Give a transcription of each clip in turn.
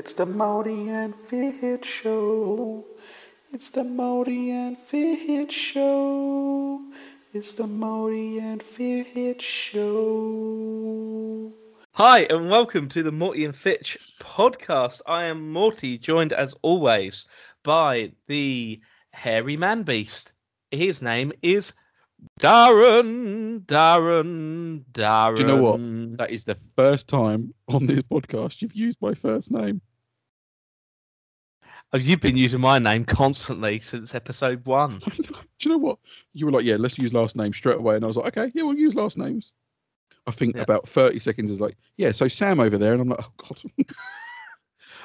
It's the Morty and Fitch Show. It's the Morty and Fitch Show. It's the Morty and Fitch Show. Hi, and welcome to the Morty and Fitch podcast. I am Morty, joined as always by the hairy man beast. His name is Darren. Darren. Darren. Do you know what? That is the first time on this podcast you've used my first name. Oh, you've been using my name constantly since episode one. Do you know what? You were like, yeah, let's use last name straight away. And I was like, okay, yeah, we'll use last names. I think Yeah. about 30 seconds is like, yeah, so Sam over there. And I'm like, oh, God.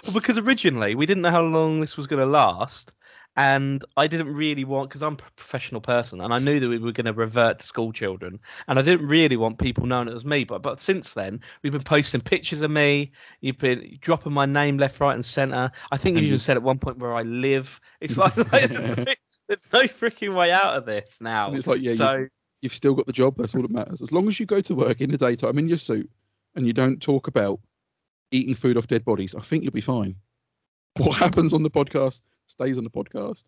Well, because originally we didn't know how long this was going to last, and I didn't really want because I'm a professional person, and I knew that we were going to revert to school children, and I didn't really want people knowing it was me. But but since then, we've been posting pictures of me. You've been dropping my name left, right, and centre. I think you even said at one point where I live. It's like, like there's no freaking way out of this now. And it's like, yeah, so you've still got the job. That's all that matters. As long as you go to work in the daytime in your suit and you don't talk about eating food off dead bodies, I think you'll be fine. What happens on the podcast stays on the podcast.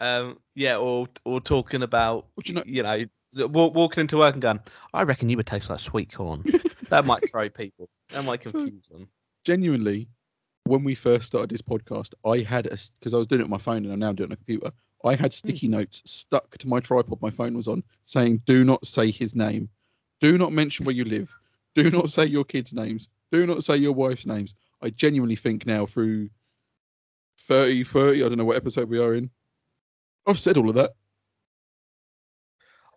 um yeah, or or talking about you know? you know, wa- walking into work and going, I reckon you would taste like sweet corn. that might throw people. That might So- confuse them. genuinely, when we first started this podcast, I had a because I was doing it on my phone and I'm now doing it on a computer. I had sticky notes stuck to my tripod my phone was on saying, "Do not say his name. Do not mention where you live. Do not say your kids' names. Do not say your wife's names." I genuinely think now through 30, 30, I don't know what episode we are in. I've said all of that.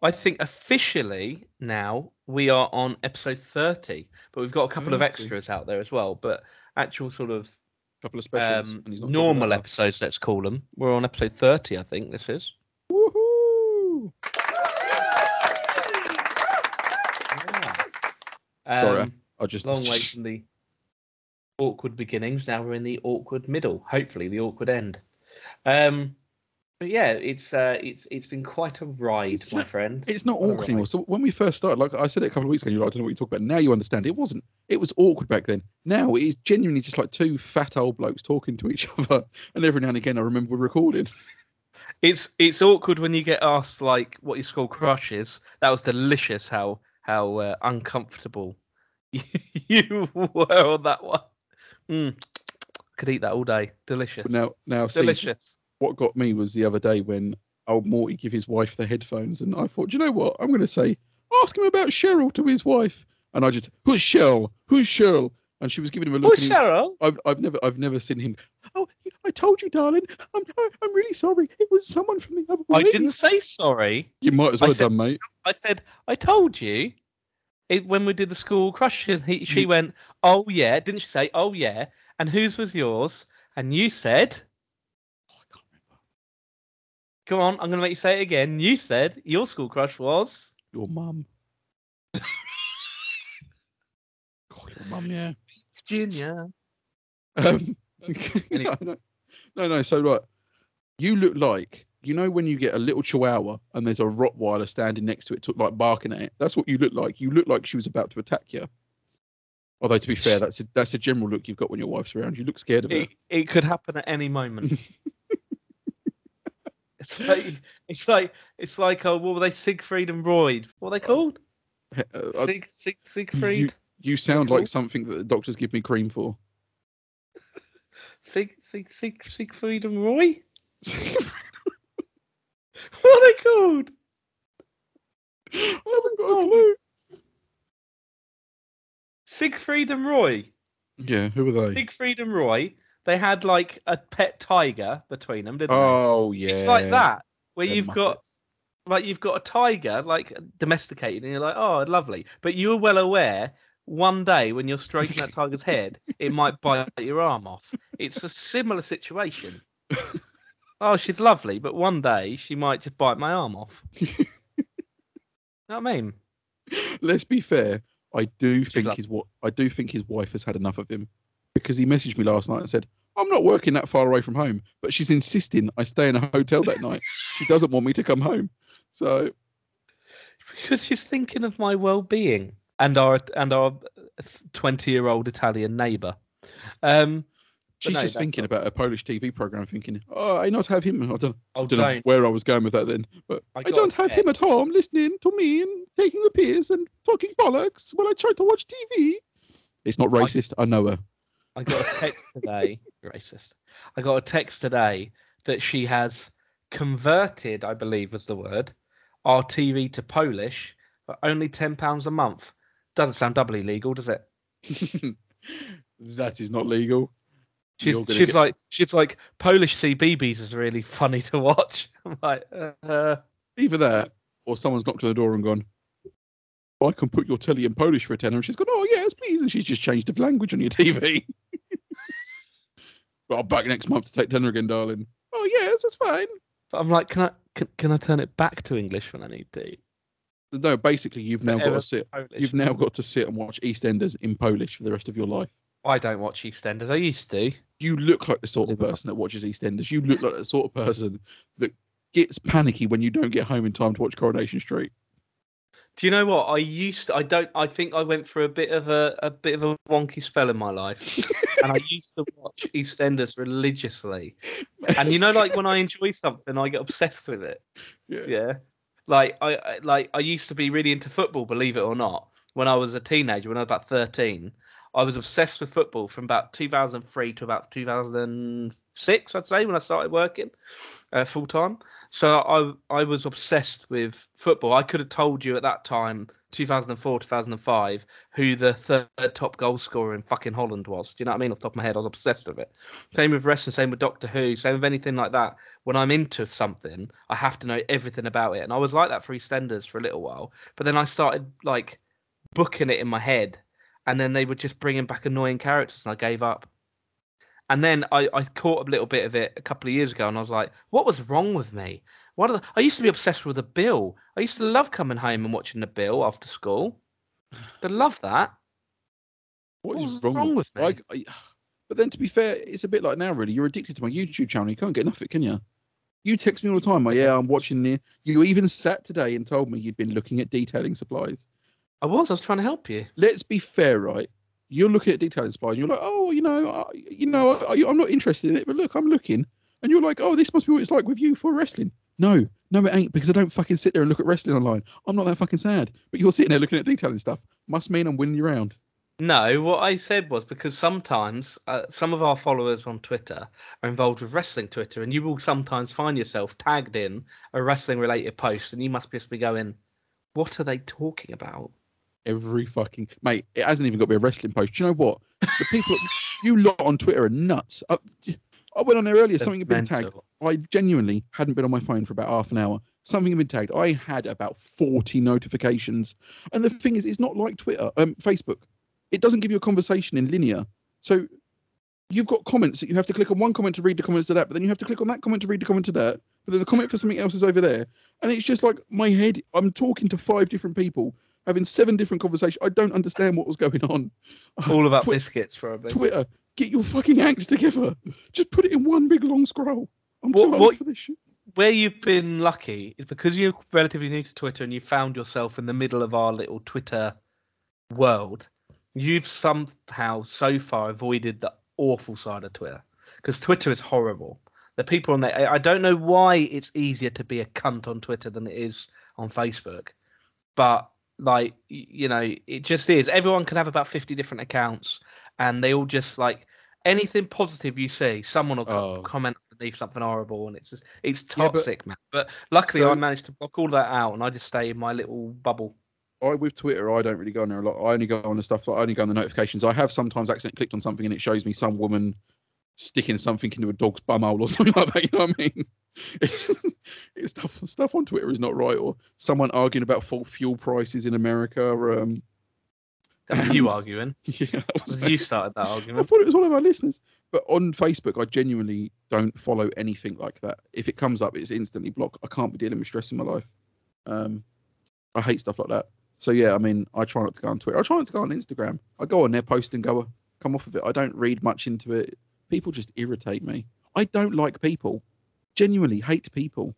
I think officially now we are on episode 30, but we've got a couple of extras out there as well. But actual sort of couple of specials. um, and he's not normal episodes, let's call them. We're on episode 30, I think this is. Woohoo! Sorry, Um, I just long way from the awkward beginnings. Now we're in the awkward middle. Hopefully, the awkward end. Um, but yeah, it's uh, it's it's been quite a ride, It's my not- friend. It's not awkward anymore. So when we first started, like I said it a couple of weeks ago, you're like, I don't know what you talk about. Now you understand. It wasn't. It was awkward back then. Now it is genuinely just like two fat old blokes talking to each other, and every now and again I remember we're recording. It's it's awkward when you get asked like what your school crush is. That was delicious. How how uh, uncomfortable you were on that one. Mm. Could eat that all day. Delicious. But now, now see, delicious. what got me was the other day when old Morty give his wife the headphones, and I thought, "Do you know what? I'm going to say, ask him about Cheryl to his wife, and I just, who's Cheryl? Who's Cheryl? And she was giving him a look. Was- Cheryl. I've I've never I've never seen him. Oh, I told you, darling. I'm I'm really sorry. It was someone from the other. I way." didn't say sorry. You might as I well have said- done, mate. I said, I told you. It, when we did the school crush, he, she went, oh yeah. Didn't she say, oh yeah? And whose was yours? And you said, Oh, I can't remember. come on, I'm going to make you say it again. You said your school crush was. Your mum. God, your mum, yeah. Junior. Um, no, no, no. So like, you look like you know when you get a little Chihuahua and there's a Rottweiler standing next to it, to, like barking at it. That's what you look like. You look like she was about to attack you. Although to be fair, that's a, that's a general look you've got when your wife's around. You look scared of her. It, it could happen at any moment. it's like it's like it's like oh, what were they? Siegfried and Royd. What are they called? Uh, I- Sieg, Sieg, Siegfried. you sound like something that the doctors give me cream for. Sieg, Sieg, Sieg, Siegfried and Roy. What are they called? I haven't got a clue. Siegfried and Roy. Yeah, who are they? Siegfried and Roy. They had like a pet tiger between them, didn't Oh they? Oh yeah, It's like that, where They're you've got like you've got a tiger like domesticated, and you're like, oh, lovely. But you're well aware one day when you're stroking that tiger's head, it might bite your arm off. It's a similar situation. oh, she's lovely, but one day she might just bite my arm off. know what I mean? Let's be fair. I do She's think like- his what I do think his wife has had enough of him because he messaged me last night and said, "I'm not working that far away from home, but she's insisting I stay in a hotel that night. She doesn't want me to come home." So Because she's thinking of my well-being and our and our twenty-year-old Italian neighbour. Um, She's no, just thinking about a Polish TV program, thinking, "Oh, I not have him." I don't, oh, don't know don't. where I was going with that then, but I I, don't have him at home listening to me and taking the piss and talking bollocks when I try to watch TV. It's not racist. I know her. I got a text today. racist. I got a text today that she has converted, I believe was the word, our TV to Polish for only ten pounds a month. Doesn't sound doubly legal, does it? that is not legal. She's she's get- like she's like Polish CBeebies is really funny to watch. I'm like, uh, Either that, or someone's knocked on the door and gone, I can put your telly in Polish for a tenner. And she's gone, oh, yes, please. And she's just changed the language on your TV. but I'm back next month to take tenner again, darling. Oh, yes, that's fine. but I'm like, can I can, can I turn it back to English when I need to? No, basically, you've now got to sit. Polish. You've now got to sit and watch EastEnders in Polish for the rest of your life. I don't watch EastEnders. I used to. You look like the sort of person that watches EastEnders. You look like the sort of person that gets panicky when you don't get home in time to watch Coronation Street. Do you know what I used? To, I don't. I think I went through a bit of a a bit of a wonky spell in my life, and I used to watch EastEnders religiously. And you know, like when I enjoy something, I get obsessed with it. Yeah. Yeah, like I I- like I used to be really into football, believe it or not. When I was a teenager, when I was about thirteen, I was obsessed with football from about 2003 to about 2006, I'd say, when I started working uh, full time. So I I was obsessed with football. I could have told you at that time, 2004, 2005, who the third top goal scorer in fucking Holland was. Do you know what I mean? Off the top of my head, I was obsessed with it. Same with wrestling, same with Doctor Who, same with anything like that. When I'm into something, I have to know everything about it. And I was like that for EastEnders for a little while. But then I started like booking it in my head. And then they were just bringing back annoying characters, and I gave up. And then I, I caught a little bit of it a couple of years ago, and I was like, "What was wrong with me? What? Are the... I used to be obsessed with the Bill. I used to love coming home and watching the Bill after school. I love that. What What is wrong, wrong with, with me? I, I- but then, to be fair, it's a bit like now. Really, you're addicted to my YouTube channel. You can't get enough of it, can you? You text me all the time. Like, yeah, I'm watching the. You even sat today and told me you'd been looking at detailing supplies. I was. I was trying to help you. Let's be fair, right? You're looking at detailing supplies. And you're like, oh, you know, I, you know, I, I'm not interested in it, but look, I'm looking. And you're like, oh, this must be what it's like with you for wrestling. No, no, it ain't because I don't fucking sit there and look at wrestling online. I'm not that fucking sad. But you're sitting there looking at detailing stuff. Must mean I'm winning you round. No, what I said was because sometimes uh, some of our followers on Twitter are involved with wrestling Twitter, and you will sometimes find yourself tagged in a wrestling related post, and you must just be going, "What are they talking about?" Every fucking mate. It hasn't even got to be a wrestling post. Do you know what? The people, you lot on Twitter are nuts. I, I went on there earlier. Something had been tagged. I genuinely hadn't been on my phone for about half an hour. Something had been tagged. I had about forty notifications. And the thing is, it's not like Twitter, um, Facebook. It doesn't give you a conversation in linear. So you've got comments that you have to click on one comment to read the comments to that, but then you have to click on that comment to read the comment to that. But then the comment for something else is over there. And it's just like my head, I'm talking to five different people, having seven different conversations. I don't understand what was going on. All about Twi- biscuits for a bit. Twitter, get your fucking acts together. Just put it in one big long scroll. I'm What- too old what- for this shit. Where you've been lucky is because you're relatively new to Twitter and you found yourself in the middle of our little Twitter world. You've somehow so far avoided the awful side of Twitter because Twitter is horrible. The people on there, I I don't know why it's easier to be a cunt on Twitter than it is on Facebook, but like you know, it just is. Everyone can have about fifty different accounts, and they all just like anything positive you see, someone will Oh. comment underneath something horrible, and it's just it's Yeah, but- toxic, man. But luckily, So- I managed to block all that out, and I just stay in my little bubble. I with Twitter, I don't really go on there a lot. I only go on the stuff. I only go on the notifications. I have sometimes accidentally clicked on something and it shows me some woman sticking something into a dog's bumhole or something like that. You know what I mean? it's stuff stuff on Twitter is not right, or someone arguing about full fuel prices in America. Or, um, was you arguing. yeah, that That was was you started that argument. I thought it was one of our listeners. But on Facebook, I genuinely don't follow anything like that. If it comes up, it's instantly blocked. I can't be dealing with stress in my life. Um, I hate stuff like that. So yeah, I mean, I try not to go on Twitter. I try not to go on Instagram. I go on there, post and go, come off of it. I don't read much into it. People just irritate me. I don't like people. Genuinely hate people.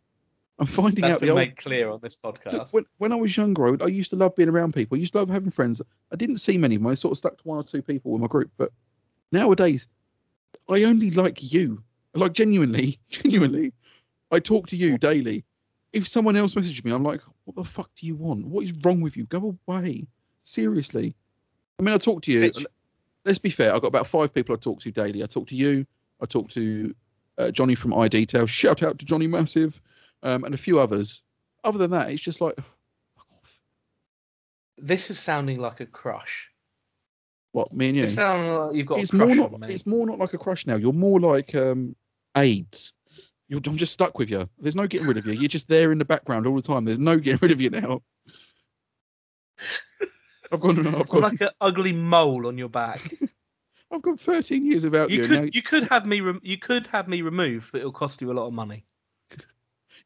I'm finding That's out the been old. made clear on this podcast. When, when I was younger, I, I used to love being around people. I used to love having friends. I didn't see many of them. I sort of stuck to one or two people in my group, but Nowadays, I only like you. Like genuinely, genuinely, I talk to you daily. If someone else messages me, I'm like, what the fuck do you want? What is wrong with you? Go away. Seriously. I mean, I talk to you. Let's be fair. I've got about five people I talk to daily. I talk to you. I talk to uh, Johnny from iDetail. Shout out to Johnny Massive, um, and a few others. Other than that, it's just like. This is sounding like a crush. What me and you? It's sounding like you've got it's a crush more not. on me. It's more not like a crush now. You're more like um, AIDS. You're, I'm just stuck with you. There's no getting rid of you. You're just there in the background all the time. There's no getting rid of you now. I've gone. I've got. like an ugly mole on your back. I've got 13 years about you. You now. could you could have me rem- you could have me removed, but it'll cost you a lot of money.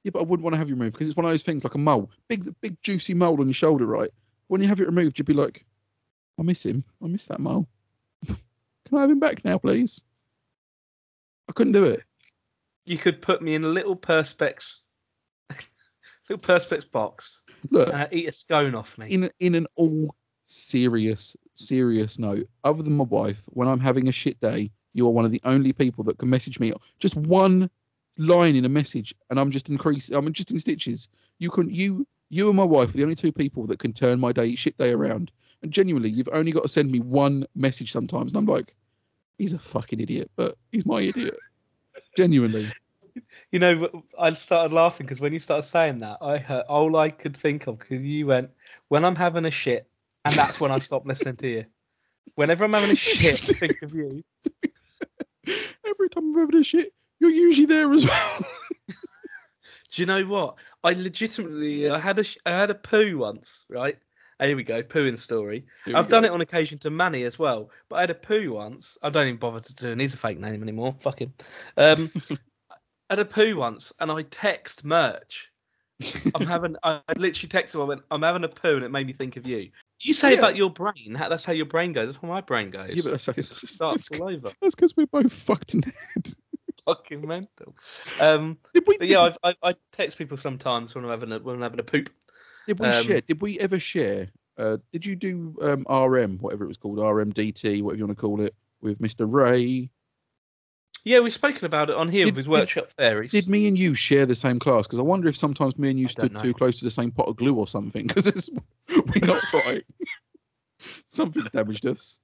Yeah, but I wouldn't want to have you removed because it's one of those things like a mole, big, big juicy mole on your shoulder, right? When you have it removed, you'd be like, I miss him. I miss that mole. Can I have him back now, please? I couldn't do it. You could put me in a little perspex little perspex box Look, and eat a scone off me. in in an all serious, serious note, other than my wife, when I'm having a shit day, you are one of the only people that can message me just one line in a message, and I'm just increase. I'm just in stitches. You can you you and my wife are the only two people that can turn my day shit day around. And genuinely, you've only got to send me one message sometimes, and I'm like, he's a fucking idiot, but he's my idiot. genuinely, You know, I started laughing because when you started saying that, I heard all I could think of because you went when I'm having a shit, and that's when I stopped listening to you. Whenever I'm having a shit, I think of you. every time I'm having a shit, you're usually there as well. Do you know what? I legitimately I had a sh- I had a poo once, right? Here we go, pooing story. I've done it on occasion to Manny as well, but I had a poo once. I don't even bother to do it. He's a fake name anymore. Fuck him. Um, I had a poo once, and I text merch. I'm having. I I literally texted him. I went, "I'm having a poo," and it made me think of you. You say Yeah. about your brain. How, that's how your brain goes. That's how my brain goes. Yeah, but that's, how it starts all over. that's because we're both fucked in the head. Fucking mental. Um, Did we? but yeah, I've, I, I text people sometimes when I'm having a when I'm having a poop. Did we Um, share? Did we ever share? Uh, did you do um, RM, whatever it was called, RMDT, whatever you want to call it, with Mr. Ray? Yeah, we've spoken about it on here Did- with did- workshop theories. Did me and you share the same class? Because I wonder if sometimes me and you I stood too close to the same pot of glue or something. Because we're not right. Something's damaged us.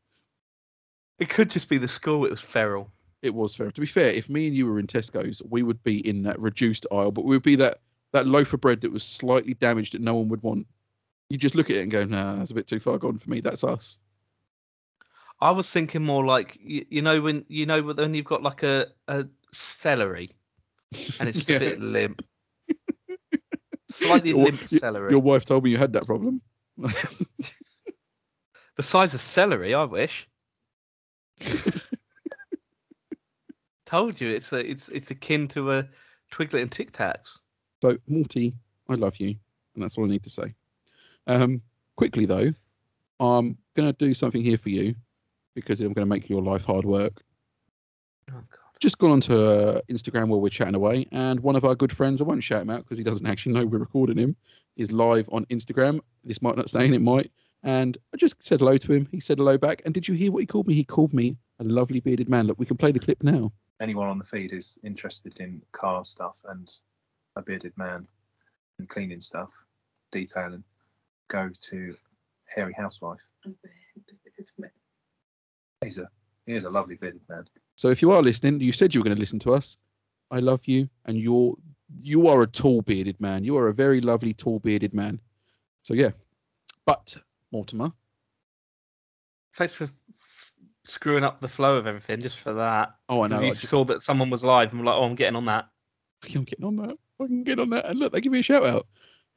It could just be the school. It was feral. It was feral. To be fair, if me and you were in Tesco's, we would be in that reduced aisle, but we would be that that loaf of bread that was slightly damaged that no one would want. You just look at it and go, "Nah, that's a bit too far gone for me. That's us." I was thinking more like you, you know when you know when you've got like a, a celery and it's Yeah. a bit limp, slightly Your- limp celery. Your wife told me you had that problem. The size of celery, I wish. Told you it's a, it's it's akin to a Twiglet and Tic Tacs. So, Morty, I love you, and that's all I need to say. Um, quickly though, I'm gonna do something here for you because I'm gonna make your life hard work. Oh god. Just gone onto uh, Instagram where we're chatting away, and one of our good friends, I won't shout him out because he doesn't actually know we're recording him, is live on Instagram. This might not stay in, it might. And I just said hello to him. He said hello back. And did you hear what he called me? He called me a lovely bearded man. Look, we can play the clip now. anyone on the feed is interested in car stuff and a bearded man and cleaning stuff, detailing, go to Hairy Housewife. He's a he is a lovely bearded man. So if you are listening, you said you were going to listen to us. I love you, and you're you are a tall bearded man. You are a very lovely tall bearded man. So yeah, but Mortimer, Thanks for f- screwing up the flow of everything just for that. oh I know, you I just, saw that someone was live and were like, "Oh, I'm getting on that." I'm getting on that. I can get on that, and look, they give me a shout out.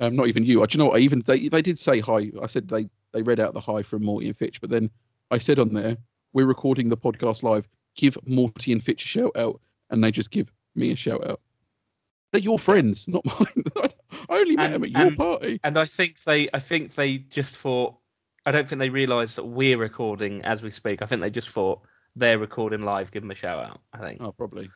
Um, not even you. Uh, Do you know what? I even they they did say hi. I said they they read out the hi from Morty and Fitch, but then I said on there we're recording the podcast live. Give Morty and Fitch a shout out, and they just give me a shout out. They're your friends, not mine. I only met And- them at your and- party. And I think they, I think they just thought. I don't think they realised that we're recording as we speak. I think they just thought they're recording live. Give them a shout out. I think. Oh, probably.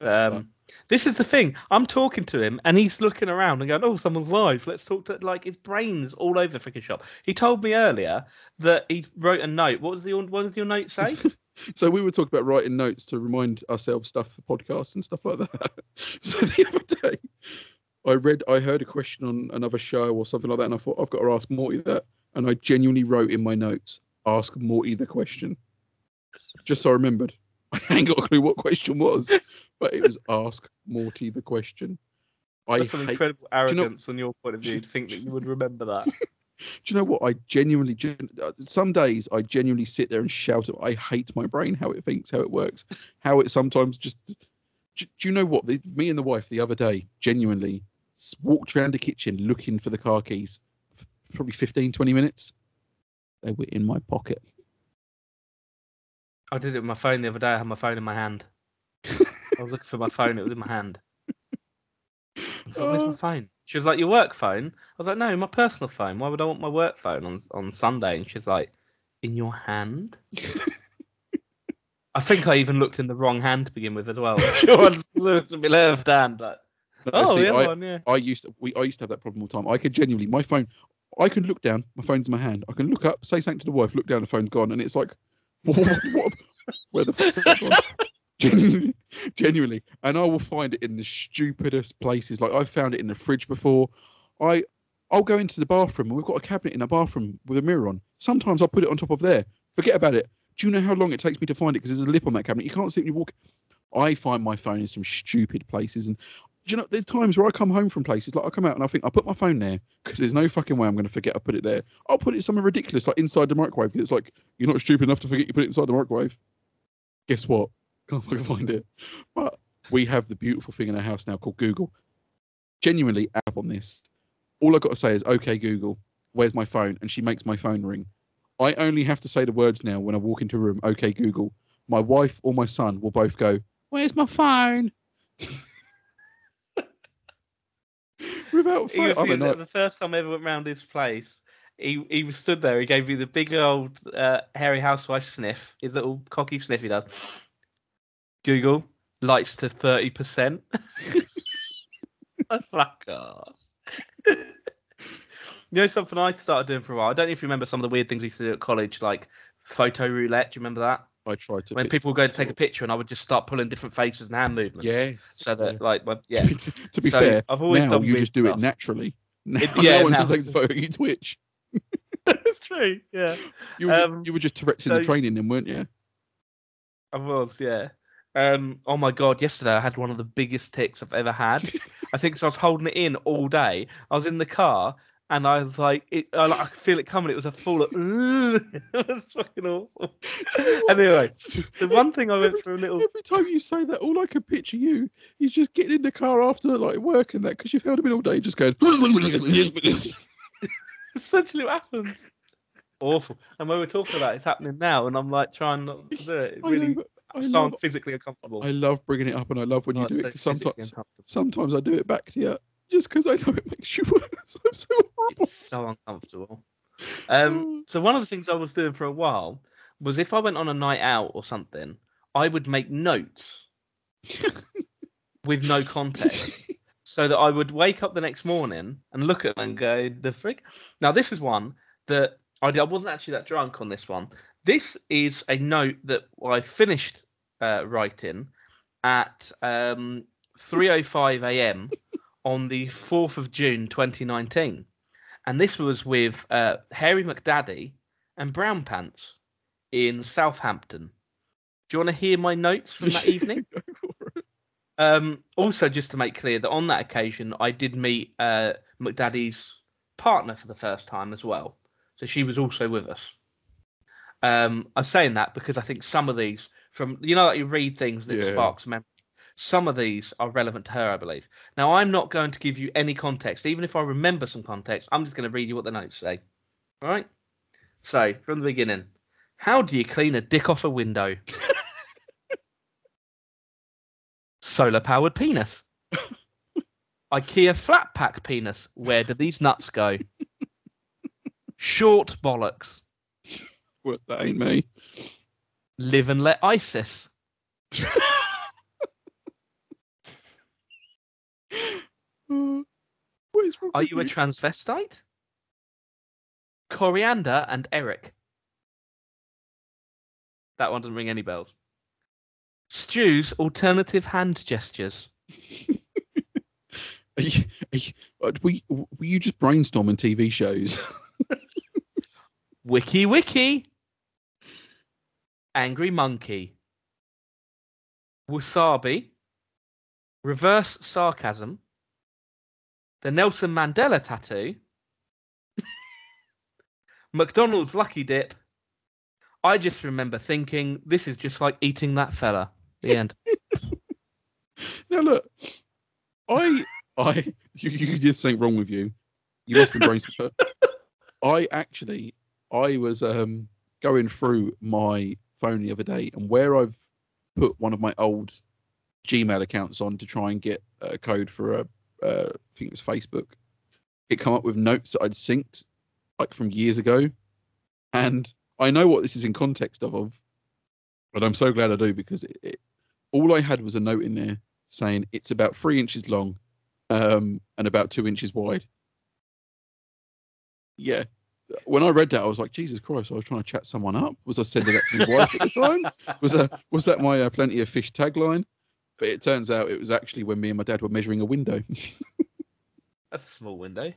Um, this is the thing. I'm talking to him, and he's looking around and going, "Oh, someone's live. Let's talk to." Like his brain's all over the freaking shop. He told me earlier that he wrote a note. What was the what did your note say? So we were talking about writing notes to remind ourselves stuff for podcasts and stuff like that. So the other day, I read, I heard a question on another show or something like that, and I thought I've got to ask Morty that, and I genuinely wrote in my notes, "Ask Morty the question," just so I remembered. I ain't got a clue what question was, but it was "Ask Morty the question." I That's some hate incredible you know- arrogance on your point of view to think that you would remember that. Do you know what? I genuinely, gen- some days I genuinely sit there and shout. At, I hate my brain, how it thinks, how it works, how it sometimes just. Do, do you know what? Me and the wife the other day genuinely walked around the kitchen looking for the car keys. Probably 15, 20 minutes. They were in my pocket. I did it with my phone the other day. I had my phone in my hand. I was looking for my phone. It was in my hand. I thought, Where's Oh. my phone? She was like, "Your work phone." I was like, "No, my personal phone. Why would I want my work phone on on Sunday?" And she's like, "In your hand." I think I even looked in the wrong hand to begin with as well. I'm sure I just looked at my left hand, like, "Oh, see, yeah, I, one, yeah." I used to, we I used to have that problem all the time. I could genuinely my phone I can look down, my phone's in my hand. I can look up, say something to the wife, look down, the phone's gone, and it's like, what, what, where the fuck's that gone? genuinely, and I will find it in the stupidest places. Like I've found it in the fridge before. I I'll go into the bathroom and we've got a cabinet in a bathroom with a mirror on. Sometimes I'll put it on top of there. Forget about it. Do you know how long it takes me to find it? Because there's a lip on that cabinet. You can't see it when you walk. I find my phone in some stupid places, and do you know, there's times where I come home from places, like I come out and I think, I'll put my phone there because there's no fucking way I'm going to forget I put it there. I'll put it somewhere ridiculous, like inside the microwave. It's like, you're not stupid enough to forget you put it inside the microwave. Guess what? Can't fucking find it. But we have the beautiful thing in our house now called Google. Genuinely, app on this. All I've got to say is, okay, Google, where's my phone? And she makes my phone ring. I only have to say the words now when I walk into a room, okay, Google. My wife or my son will both go, where's my phone? Without He was fail, I the, first time I ever went round his place. He he stood there. He gave me the big old uh, hairy housewife sniff. His little cocky sniff he does. Google lights to thirty percent. Fuck off. you know something I started doing for a while. I don't know if you remember some of the weird things we used to do at college, like photo roulette. Do you remember that? I tried to. When pick- people would go to take a picture, and I would just start pulling different faces and hand movements. Yes. So that yeah. like, my, yeah. to, to be So fair, I've always now done you just do stuff. it naturally. Now, It- yeah, no one's now gonna take the photo. You twitch. That's true. Yeah. You were, Um, you were just Tourette's in the training, then, weren't you? I was, yeah. Um, oh my god, yesterday I had one of the biggest ticks I've ever had. I think so I was holding it in all day. I was in the car and I was like, it, I, like, I could feel it coming. It was a full of, it was fucking awful. Anyway, the one thing I went Every- through a little, Every time you say that, all I can picture you is just getting in the car after like work and that because you've held him in all day, just going. essentially what happened. Awful. And when we're talking about it, it's happening now, and I'm like trying not to do it. It really, know, I sound love, physically uncomfortable. I love bringing it up, and I love when you do it. so 'cause sometimes, sometimes I do it back to you just because I know it makes you worse. I'm so horrible. It's so uncomfortable. Um, so one of the things I was doing for a while was if I went on a night out or something, I would make notes with no context, so that I would wake up the next morning and look at them and go, "The frig." Now this is one that I, did- I wasn't actually that drunk on this one. This is a note that I finished uh, writing at um, 3:05 a.m. on the 4th of June 2019 and this was with uh, Harry McDaddy and Brown Pants in Southampton. Do you want to hear my notes from that evening? Go for it. Um, also, just to make clear that on that occasion, I did meet uh, McDaddy's partner for the first time as well. So she was also with us. Um, I'm saying that because I think some of these, from you know, like you read things that Yeah. sparks memory. Some of these are relevant to her, I believe. Now, I'm not going to give you any context, even if I remember some context. I'm just going to read you what the notes say. All right. So, from the beginning, how do you clean a dick off a window? Solar powered penis. IKEA flat pack penis. Where do these nuts go? Short bollocks. That ain't me. Live and let ISIS. What is wrong Are you a transvestite? Coriander and Eric. That one doesn't ring any bells. Stew's alternative hand gestures. Are you, are you, uh, were, you, were you just brainstorming TV shows? Wiki Wiki. Angry Monkey. Wasabi. Reverse sarcasm. The Nelson Mandela tattoo. McDonald's Lucky Dip. I just remember thinking, this is just like eating that fella. The end. now look, I, I, you, you did something wrong with you. You must been brainstorming. I actually, I was um going through my phone the other day, and where I've put one of my old Gmail accounts on to try and get a code for a, uh, I think it was Facebook. It come up with notes that I'd synced like from years ago, and I know what this is in context of, of but I'm so glad I do because it, it, all I had was a note in there saying it's about three inches long, um, and about two inches wide. Yeah, when I read that, I was like, Jesus Christ! I was trying to chat someone up. Was I sending that to my wife at the time? Was that was that my uh, plenty of fish tagline? But it turns out it was actually when me and my dad were measuring a window. That's a small window.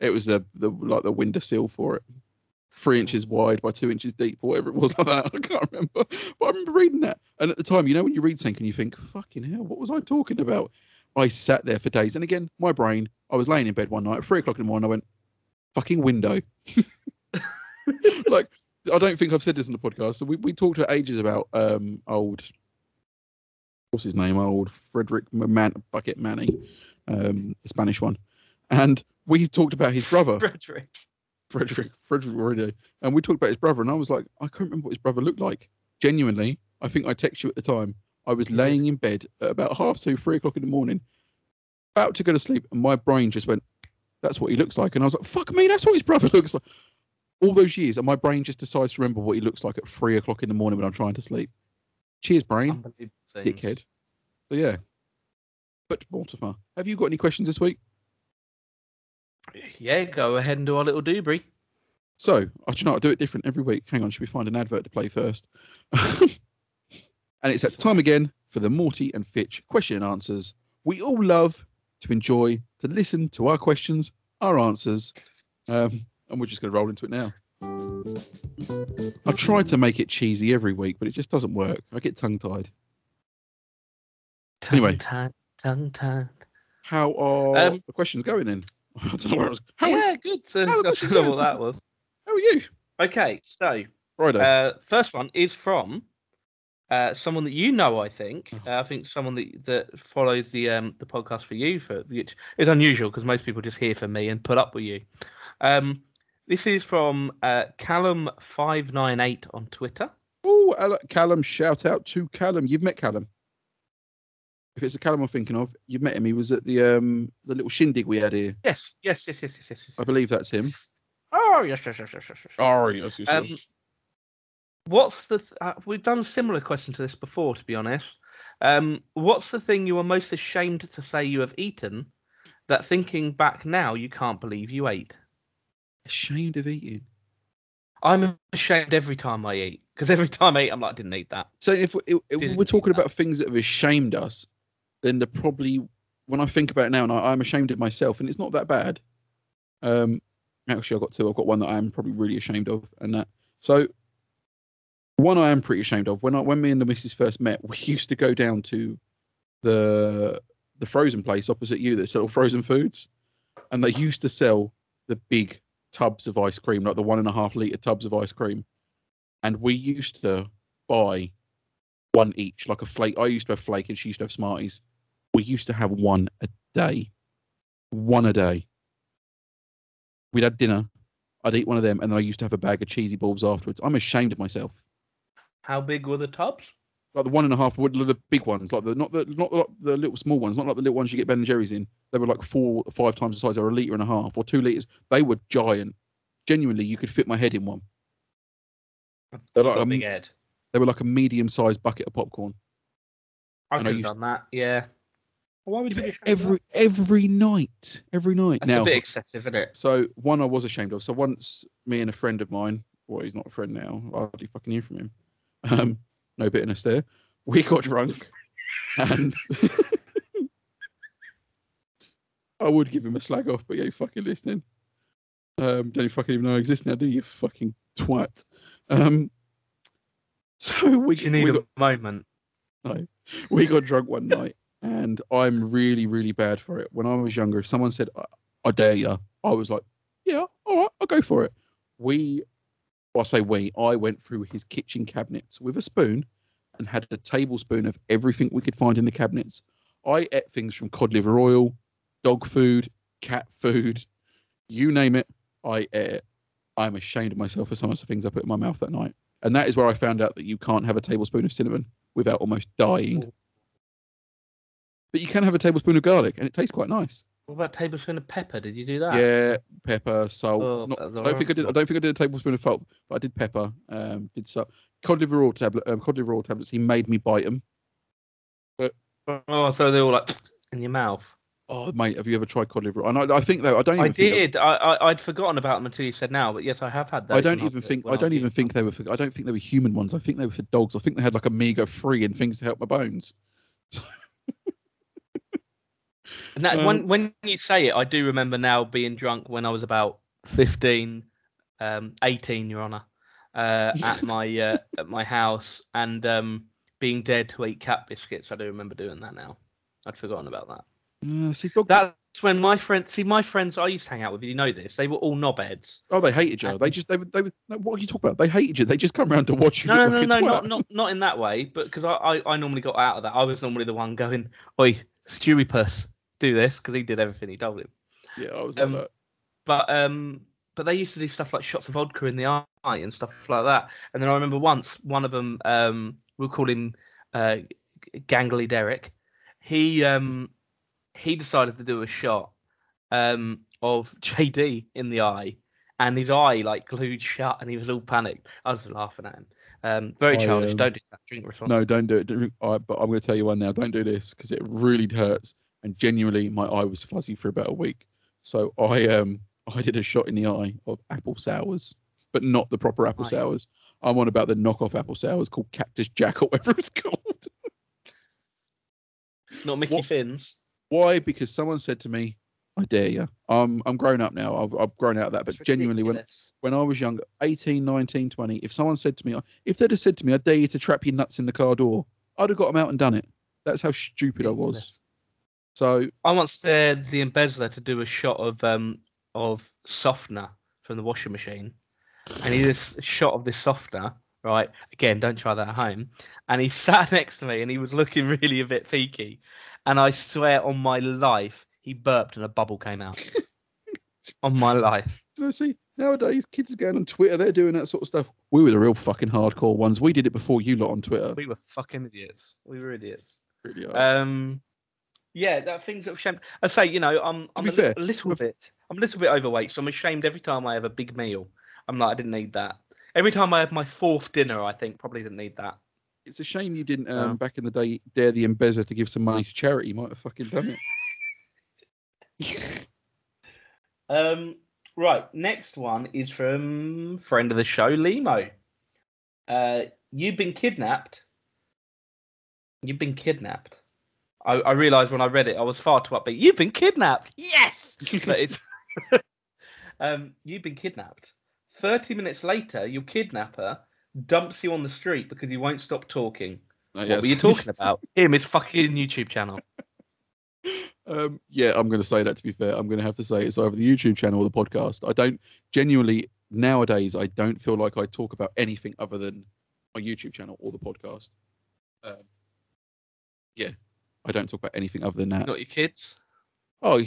it was the the like the window sill for it, three inches wide by two inches deep, or whatever it was like that. I can't remember, but I remember reading that. And at the time, you know, when you read something and you think, "Fucking hell, what was I talking about?" I sat there for days, and again, my brain. I was laying in bed one night at three o'clock in the morning. I went, "Fucking window." like I don't think I've said this in the podcast. So we, we talked for ages about um old what's his name? Old Frederick Man Bucket Manny, um, the Spanish one. And we talked about his brother, Frederick. Frederick, Frederick Already. And we talked about his brother, and I was like, I can't remember what his brother looked like. Genuinely, I think I texted you at the time. I was laying in bed at about half two, three o'clock in the morning, about to go to sleep, and my brain just went, That's what he looks like. And I was like, Fuck me, that's what his brother looks like. All those years, and my brain just decides to remember what he looks like at three o'clock in the morning when I'm trying to sleep. Cheers, brain, dickhead. So yeah. But Mortimer, have you got any questions this week? Yeah, go ahead and do our little doobry. So, I should not do it different every week. Hang on, should we find an advert to play first? and it's that time again for the Morty and Fitch question and answers. We all love to enjoy to listen to our questions, our answers, um, and we're just going to roll into it now. I try to make it cheesy every week, but it just doesn't work. I get tongue tied. Anyway. Tongue, tongue, tongue. How are Um, the questions going then? I don't know where I was. How, are, Yeah, good. So, how I don't know what that was. how are you? Okay, so Friday. uh, first one is from uh, someone that you know. I think. Oh. Uh, I think someone that that follows the um the podcast for you for which is unusual because most people just hear from me and put up with you. Um, this is from uh, Callum five nine eight on Twitter. Oh, Callum! Shout out to Callum. You've met Callum. If it's the Callum I'm thinking of, you've met him. He was at the um the little shindig we had here. Yes, yes, yes, yes, yes, yes. yes. I believe that's him. Oh yes, yes, yes, yes, yes. yes. Oh yes, yes, Um, What's the? Th- uh, we've done a similar question to this before, to be honest. Um, what's the thing you are most ashamed to say you have eaten that, thinking back now, you can't believe you ate? Ashamed of eating. I'm ashamed every time I eat because every time I eat, I'm like, I didn't eat that. So if, if, if we're talking about things that have ashamed us, then they're probably when I think about it now, and I, I'm ashamed of myself, and it's not that bad. Um, actually, I've got two. I've got one that I am probably really ashamed of, and that. So, one I am pretty ashamed of. When I when me and the missus first met, we used to go down to the the frozen place opposite you that sell frozen foods, and they used to sell the big tubs of ice cream, like the one and a half liter tubs of ice cream, and we used to buy one each, like a flake. I used to have flake, and she used to have Smarties. We used to have one a day, one a day. We'd have dinner. I'd eat one of them, and then I used to have a bag of cheesy balls afterwards. I'm ashamed of myself. How big were the tubs? Like the one and a half, would- the big ones, like the not the not the, the little small ones, not like the little ones you get Ben and Jerry's in. They were like four, or five times the size. They were a liter and a half or two liters. They were giant. Genuinely, you could fit my head in one. They're like a a, big head. they were like a medium-sized bucket of popcorn. I could have used- done that. Yeah. Why would you be ashamed of Every every night, every night. That's now, a bit excessive, isn't it? So one I was ashamed of. So once me and a friend of mine, well, he's not a friend now. I hardly fucking hear from him. Um, no bitterness there. We got drunk, and I would give him a slag off, but yeah, you fucking listening. Um, don't you fucking even know I exist now, do you? Fucking twat. Um, so we, you need we a got moment. we got drunk one night, and I'm really, really bad for it. When I was younger, if someone said, "I, I dare you," I was like, "Yeah, all right, I'll go for it." We, well, I say we, I went through his kitchen cabinets with a spoon and had a tablespoon of everything we could find in the cabinets. I ate things from cod liver oil, dog food, cat food, you name it. I ate it. I'm ashamed of myself for some of the things I put in my mouth that night. And that is where I found out that you can't have a tablespoon of cinnamon without almost dying. But you can have a tablespoon of garlic, and it tastes quite nice. What about tablespoon of pepper? Did you do that? Yeah, pepper, salt. Oh, Not- I don't think I did. I don't think I did a tablespoon of salt, but I did pepper. Um, did salt. Cod liver oil tablet. Um, cod liver oil tablets. He made me bite them. Oh, so they're all like in your mouth. Oh, mate, have you ever tried cod liver? oil? And I, I think though, I don't. I did. I, I I'd forgotten about them until you said now, but yes, I have had that. I don't even think. I don't even think they were. For, I don't think they were human ones. I think they were for dogs. I think they had like omega three and things to help my bones. And that, Um, when when you say it, I do remember now being drunk when I was about 15, um, 18, Your Honour, uh, at my uh, at my house and um, being dared to eat cat biscuits. I do remember doing that now. I'd forgotten about that. Uh, see. That's when my friends, see, my friends I used to hang out with, you know this, they were all knobheads. oh, they hated you. They just. They would. They would. No, what are you talking about? They hated you. They just come around to watch you. No, look no, like no, no, not, not not in that way, but because I, I, I normally got out of that. I was normally the one going, Oi, Stewie Puss, do this, because he did everything he told him. Yeah, I was like Um, that. but um but they used to do stuff like shots of vodka in the eye and stuff like that and then i remember once one of them um we'll call him uh gangly derek he um he decided to do a shot um of jd in the eye and his eye like glued shut and he was all panicked i was laughing at him um very I, childish um, don't do that drink responsibly No, don't do it. Don't- I, but I'm going to tell you one now. Don't do this because it really hurts. And genuinely, my eye was fuzzy for about a week. So I um I did a shot in the eye of apple sours, but not the proper apple Right. sours. I'm on about the knockoff apple sours called Cactus Jack or whatever it's called. not mickey what- fins Why? Because someone said to me, "I dare you." I'm I'm grown up now. I've, I've grown out of that. But genuinely, when ridiculous. when I was younger, 18, 19, 20, if someone said to me, if they'd have said to me, I dare you to trap your nuts in the car door, I'd have got them out and done it. That's how stupid I was. So, I once dared the embezzler to do a shot of um of softener from the washing machine, and he did a shot of this softener. Right, again, don't try that at home. And he sat next to me, and he was looking really a bit peaky. And I swear on my life, he burped and a bubble came out. on my life, you know, see, nowadays, kids are going on Twitter, they're doing that sort of stuff. We were the real fucking hardcore ones. We did it before you lot on Twitter. we were fucking idiots. We were idiots. Really are. Um, yeah, that things of shame. I say, you know, I'm I'm a, li- a little bit, I'm a little bit overweight, so I'm ashamed every time I have a big meal. I'm like, I didn't need that. Every time I have my fourth dinner, I think probably didn't need that. it's a shame you didn't, um, Oh. back in the day, dare the embezzer to give some money to charity. You might have fucking done it. Um, right, next one is from friend of the show, Limo. Uh, you've been kidnapped. You've been kidnapped. I, I realised when I read it, I was far too upbeat. You've been kidnapped. Yes, but it's um, you've been kidnapped. Thirty minutes later, your kidnapper dumps you on the street because you won't stop talking. No, What yes. were you talking about? Him, his fucking YouTube channel. Um, yeah, I'm going to say that. To be fair, I'm going to have to say it's either the YouTube channel or the podcast. I don't genuinely nowadays. I don't feel like I talk about anything other than my YouTube channel or the podcast. Um, yeah, I don't talk about anything other than that. Not your kids. Oh,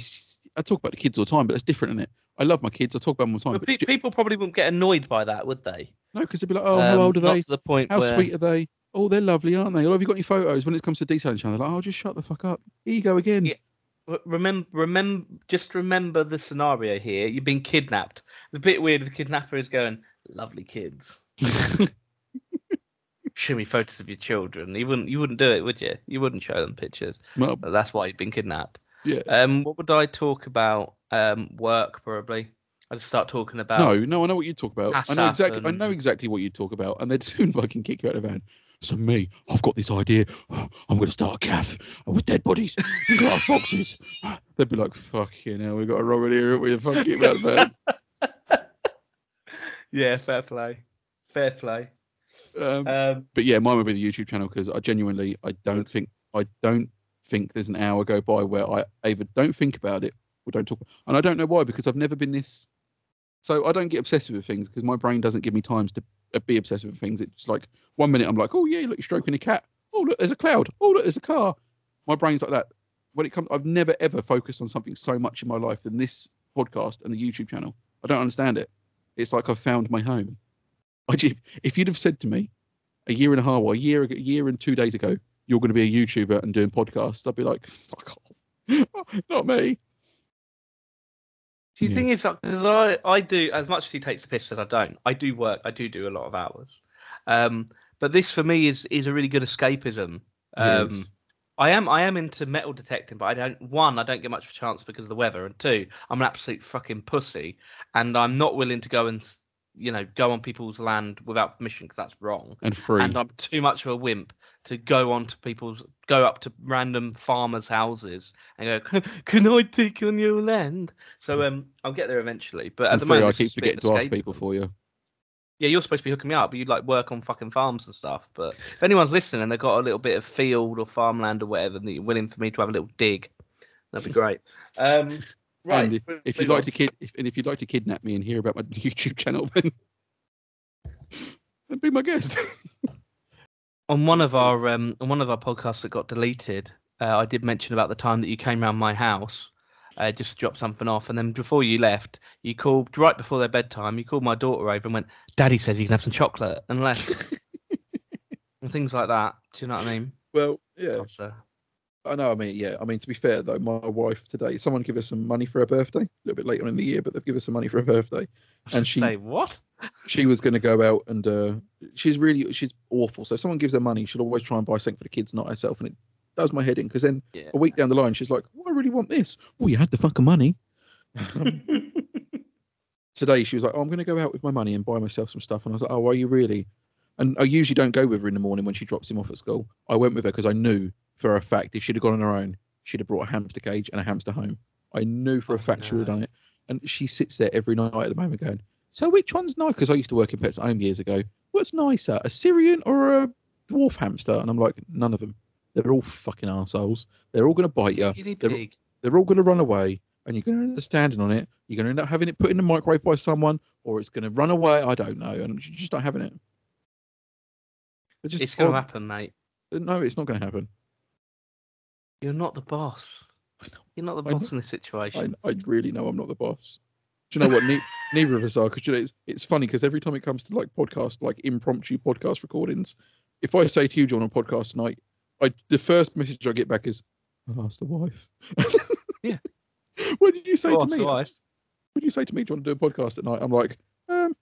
I talk about the kids all the time, but that's different, isn't it? I love my kids. I talk about them all the time. But But pe- people probably wouldn't get annoyed by that, would they? no, because they'd be like, "Oh, how Um, old are they? To the point How where sweet are they? Oh, they're lovely, aren't they? Oh, have you got any photos?" When it comes to detailing each other, they're like, "Oh, just shut the fuck up. Here you go again." Yeah. remember, remember, just remember the scenario here. You've been kidnapped. It's a bit weird. The kidnapper is going, "Lovely kids. Show me photos of your children." You wouldn't, you wouldn't do it, would you? You wouldn't show them pictures. Well, But that's why you've been kidnapped. yeah. Um, what would I talk about? Um, work probably. I just start talking about. No, no, I know what you talk about. I know exactly. I know exactly what you'd talk about, and they'd soon fucking kick you out of the van. So me, I've got this idea. I'm going to start a cafe with dead bodies and glass boxes. They'd be like, "Fucking hell, we've got a robber here. We're fucking get him out of the van." Yeah, fair play. Fair play. Um, Um, but yeah, mine would be the YouTube channel because I genuinely, I don't think, I don't think there's an hour go by where I either don't think about it or don't talk. And I don't know why because I've never been this. So I don't get obsessive with things because my brain doesn't give me times to uh, be obsessive with things. It's like one minute I'm like, oh yeah, look, you're stroking a cat. Oh look, there's a cloud. Oh look, there's a car. My brain's like that. When it comes, I've never ever focused on something so much in my life than this podcast and the YouTube channel. I don't understand it. It's like I've found my home. If you'd have said to me a year and a half, or a year, a year and two days ago, you're going to be a YouTuber and doing podcasts, I'd be like, fuck off, not me. The Yeah. thing is, because I, I do as much as he takes the piss as I don't. I do work. I do do a lot of hours. Um, but this for me is is a really good escapism. Um. I am I am into metal detecting, but I don't. One, I don't get much of a chance because of the weather, and two, I'm an absolute fucking pussy, and I'm not willing to go and you know go on people's land without permission because that's wrong. And free. And I'm too much of a wimp to go on to people's go up to random farmers' houses and go, "Can I take on your land?" So um, I'll get there eventually. But at and the free, moment, I keep just a bit forgetting to ask people for you. Yeah, you're supposed to be hooking me up, but you'd like work on fucking farms and stuff. But if anyone's listening and they've got a little bit of field or farmland or whatever, that you're willing for me to have a little dig, that'd be great. Um, right. And if, if you'd like to kid, if, and if you'd like to kidnap me and hear about my YouTube channel, then then be my guest. on one of our um, on one of our podcasts that got deleted, uh, I did mention about the time that you came round my house, uh, just to drop something off, and then before you left, you called right before their bedtime. You called my daughter over and went, "Daddy says you can have some chocolate," and left, and things like that. Do you know what I mean? well, yeah, Tosser. I know. I mean, yeah. I mean, to be fair though, my wife today, someone give her some money for her birthday. A little bit later in the year, but they've given her some money for her birthday. And she say what? she was going to go out and uh, she's really she's awful. So if someone gives her money, she'll always try and buy something for the kids, not herself. And it does my head in because then Yeah. a week down the line, she's like, "Well, I really want this." Well, you had the fucking money. Today she was like, "Oh, I'm going to go out with my money and buy myself some stuff." And I was like, "Oh, are you really?" And I usually don't go with her in the morning when she drops him off at school. I went with her because I knew for a fact if she'd have gone on her own, she'd have brought a hamster cage and a hamster home. I knew for a Oh, fact she would have done it. And she sits there every night at the moment going, "So which one's nice?" Because I used to work in pets at home years ago. What's nicer, a Syrian or a dwarf hamster? And I'm like, none of them. They're all fucking assholes. They're all going to bite you. They're- They're all going to run away, and you're going to end up standing on it. You're going to end up having it put in the microwave by someone, or it's going to run away. I don't know, and you're just not having it. Just It's going to happen, mate. Uh, no, it's not going to happen. You're not the boss. You're not the I know. boss in this situation. I, I really know I'm not the boss. Do you know what? Ne- neither of us are. Because you know, it's, it's funny because every time it comes to like podcast, like impromptu podcast recordings, if I say to you, John, on podcast tonight, I the first message I get back is, "I asked the wife." Yeah. What did you say to me? Wife. What When you say to me, do you want to do a podcast at night? I'm like, um,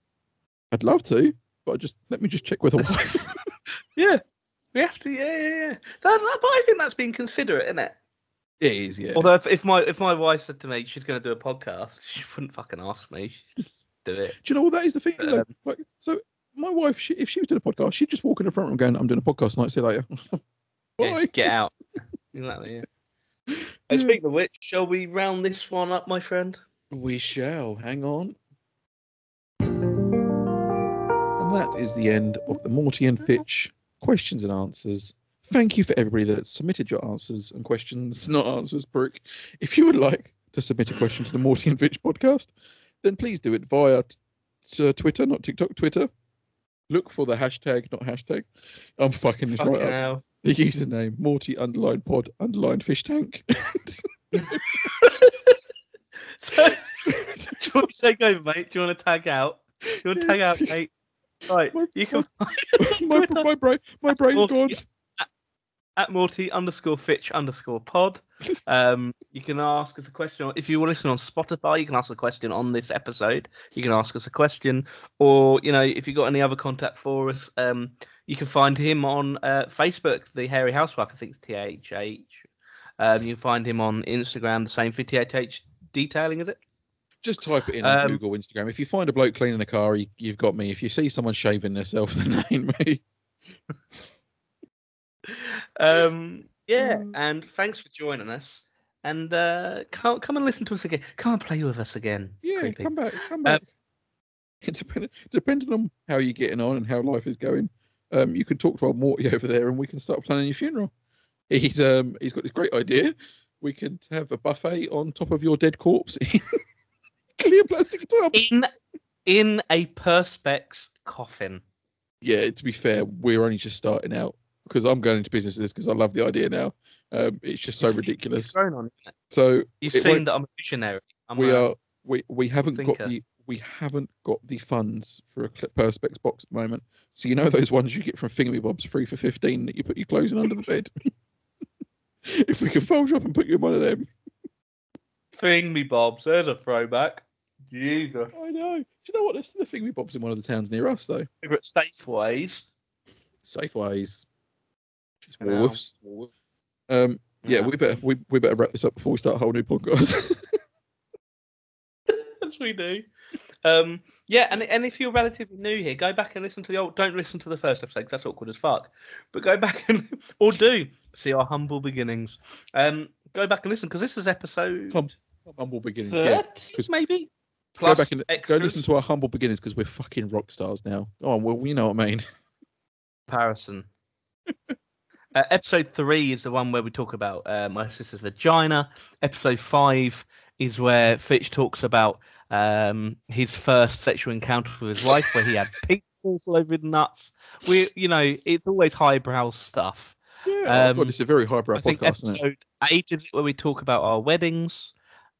I'd love to, but I just let me just check with a wife. Yeah. We have to, yeah, yeah, yeah. That, that, but I think that's being considerate, isn't it? it is, yeah. Although if, if my if my wife said to me she's going to do a podcast, she wouldn't fucking ask me. She'd do it. Do you know what that is the thing? though? Um, like, so my wife, she, if she was doing a podcast, she'd just walk in the front room going, "I'm doing a podcast tonight. See you later." Yeah, Bye. get out. exactly. Yeah. Uh, Yeah. speaking of which, shall we round this one up, my friend? We shall. Hang on. And that is the end of the Morty and Fitch questions and answers. Thank you for everybody that submitted your answers and questions, not answers, Brooke. If you would like to submit a question to the Morty and Fitch podcast, then please do it via t- t- Twitter, not TikTok, Twitter. Look for the hashtag, not hashtag. I'm fucking this Fucking right up. hell. The username Morty underline pod underline fish tank. So, do you want to take over, mate? Do you want to tag out? Do you want to tag out, mate? Right, My- you can on my, my brain, my brain's gone. Morty at Morty underscore Fitch underscore pod. Um, you can ask us a question if you were listening on Spotify. You can ask a question on this episode. You can ask us a question, or you know, if you've got any other contact for us, um, you can find him on uh, Facebook, the Hairy Housewife. I think it's T H H. Um, you can find him on Instagram, the same for THH detailing, is it? Just type it in on Um, Google, Instagram. If you find a bloke cleaning a car, you, you've got me. If you see someone shaving themselves, then they ain't me. um, yeah, Mm. and thanks for joining us. And uh, come, come and listen to us again. Come and play with us again. Yeah, creepy. come back, come Um, back. It depend, depending on how you're getting on and how life is going, um, you can talk to old Morty over there, and we can start planning your funeral. He's um he's got this great idea. We could have a buffet on top of your dead corpse in clear plastic tub. In in a perspex coffin. Yeah, to be fair, we're only just starting out because I'm going into business with this because I love the idea now. Um, it's just so ridiculous. On. So You've seen that I'm a visionary. I'm we a- are we we haven't got the we haven't got the funds for a perspex box at the moment. So you know those ones you get from Thingy Bobs free for fifteen that you put your clothes in under the bed. if we can fold you up and put you in one of them, Thing me bobs. There's a throwback. Jesus. I know. Do you know what? There's still a Thingy Bobs in one of the towns near us though. Favorite Safeways. Safeways. Just Wow. wolves. Um, yeah, we better we, we better wrap this up before we start a whole new podcast. As we do. Um, yeah, and and if you're relatively new here, go back and listen to the old. Don't listen to the first episode 'cause that's awkward as fuck. But go back and or do see our humble beginnings. Um, go back and listen because this is episode Hum- humble beginnings. Yeah. thirty, 'cause- maybe. Go back and go listen to our humble beginnings because we're fucking rock stars now. Oh well, you know what I mean. comparison. uh, episode three is the one where we talk about uh, my sister's vagina. Episode five is where Fitch talks about um, his first sexual encounter with his wife, where he had pink sauce all over his nuts. We, you know, it's always highbrow stuff. Yeah, oh, Um, God, it's a very highbrow I think podcast, isn't it? episode eight is where we talk about our weddings,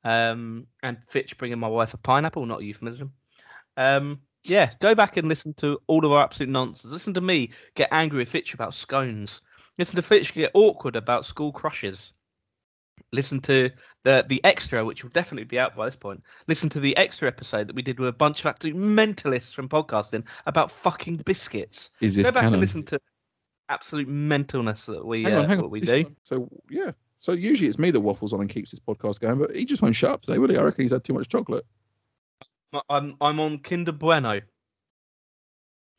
um, and Fitch bringing my wife a pineapple, not a euphemism. Um, yeah, go back and listen to all of our absolute nonsense. Listen to me get angry with Fitch about scones. Listen to Fitch get awkward about school crushes. Listen to the the extra, which will definitely be out by this point. Listen to the extra episode that we did with a bunch of absolute mentalists from podcasting about fucking biscuits. Is this Go back canon? and listen to absolute mentalness that we hang on, uh, hang on. what we This do. one- So yeah, so usually it's me that waffles on and keeps this podcast going, but he just won't shut up today, will he? I reckon he's had too much chocolate. I- I'm I'm on Kinder Bueno.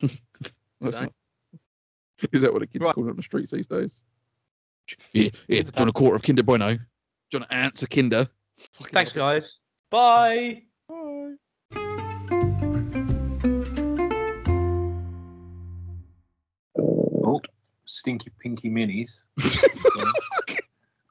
That's not. Is that what the kids Right. call it on the streets these days? Yeah, yeah. Do you want a quarter of Kinder Bueno? Do you want an ounce of Kinder? Fucking Thanks, hell. guys. Bye. Bye. Oh, stinky pinky minis.